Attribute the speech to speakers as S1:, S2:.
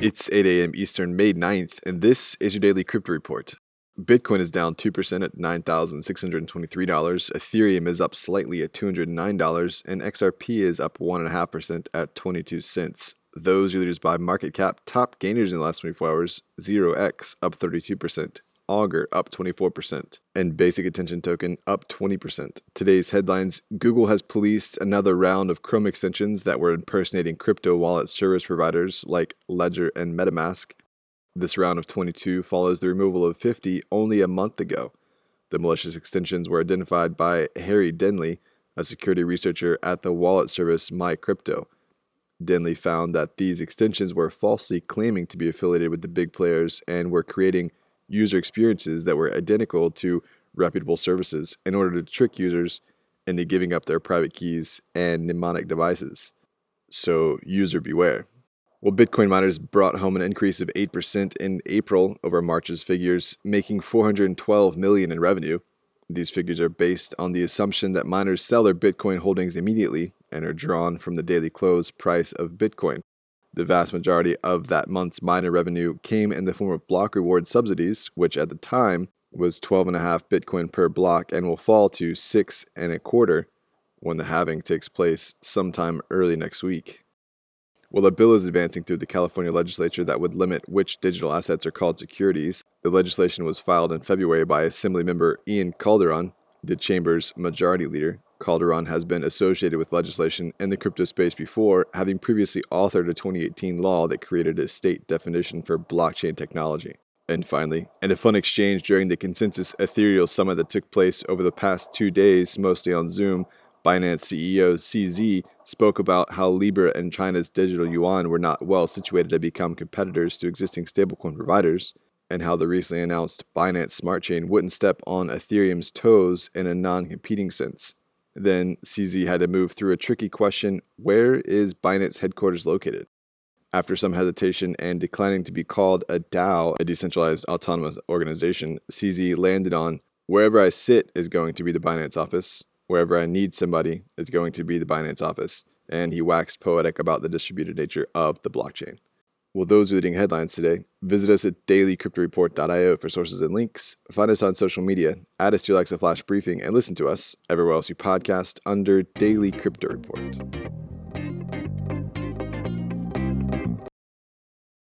S1: It's 8 a.m. Eastern, May 9th, and this is your daily crypto report. Bitcoin is down 2% at $9,623. Ethereum is up slightly at $209, and XRP is up 1.5% at 22 cents. Those are leaders by market cap. Top gainers in the last 24 hours 0x up 32%, Augur up 24%, and Basic Attention Token up 20%. Today's headlines Google has policed another round of Chrome extensions that were impersonating crypto wallet service providers like Ledger and MetaMask. This round of 22 follows the removal of 50 only a month ago. The malicious extensions were identified by Harry Denley, a security researcher at the wallet service MyCrypto. Denley found that these extensions were falsely claiming to be affiliated with the big players and were creating user experiences that were identical to reputable services in order to trick users into giving up their private keys and mnemonic devices. So, user beware. Well, Bitcoin miners brought home an increase of 8% in April over March's figures, making 412 million in revenue. These figures are based on the assumption that miners sell their Bitcoin holdings immediately and are drawn from the daily close price of Bitcoin. The vast majority of that month's miner revenue came in the form of block reward subsidies, which at the time was 12.5 Bitcoin per block and will fall to six and a quarter when the halving takes place sometime early next week. Well, a bill is advancing through the California legislature that would limit which digital assets are called securities. The legislation was filed in February by Assemblymember Ian Calderon, the chamber's majority leader, Calderon has been associated with legislation in the crypto space before, having previously authored a 2018 law that created a state definition for blockchain technology. And finally, in a fun exchange during the ConsenSys Ethereal Summit that took place over the past two days, mostly on Zoom, Binance CEO CZ spoke about how Libra and China's digital yuan were not well situated to become competitors to existing stablecoin providers, and how the recently announced Binance Smart Chain wouldn't step on Ethereum's toes in a non competing sense. Then CZ had to move through a tricky question where is Binance headquarters located? After some hesitation and declining to be called a DAO, a decentralized autonomous organization, CZ landed on wherever I sit is going to be the Binance office, wherever I need somebody is going to be the Binance office, and he waxed poetic about the distributed nature of the blockchain. Well, those are the headlines today. Visit us at dailycryptoreport.io for sources and links. Find us on social media, add us to your Alexa Flash Briefing, and listen to us everywhere else you podcast under Daily Crypto Report.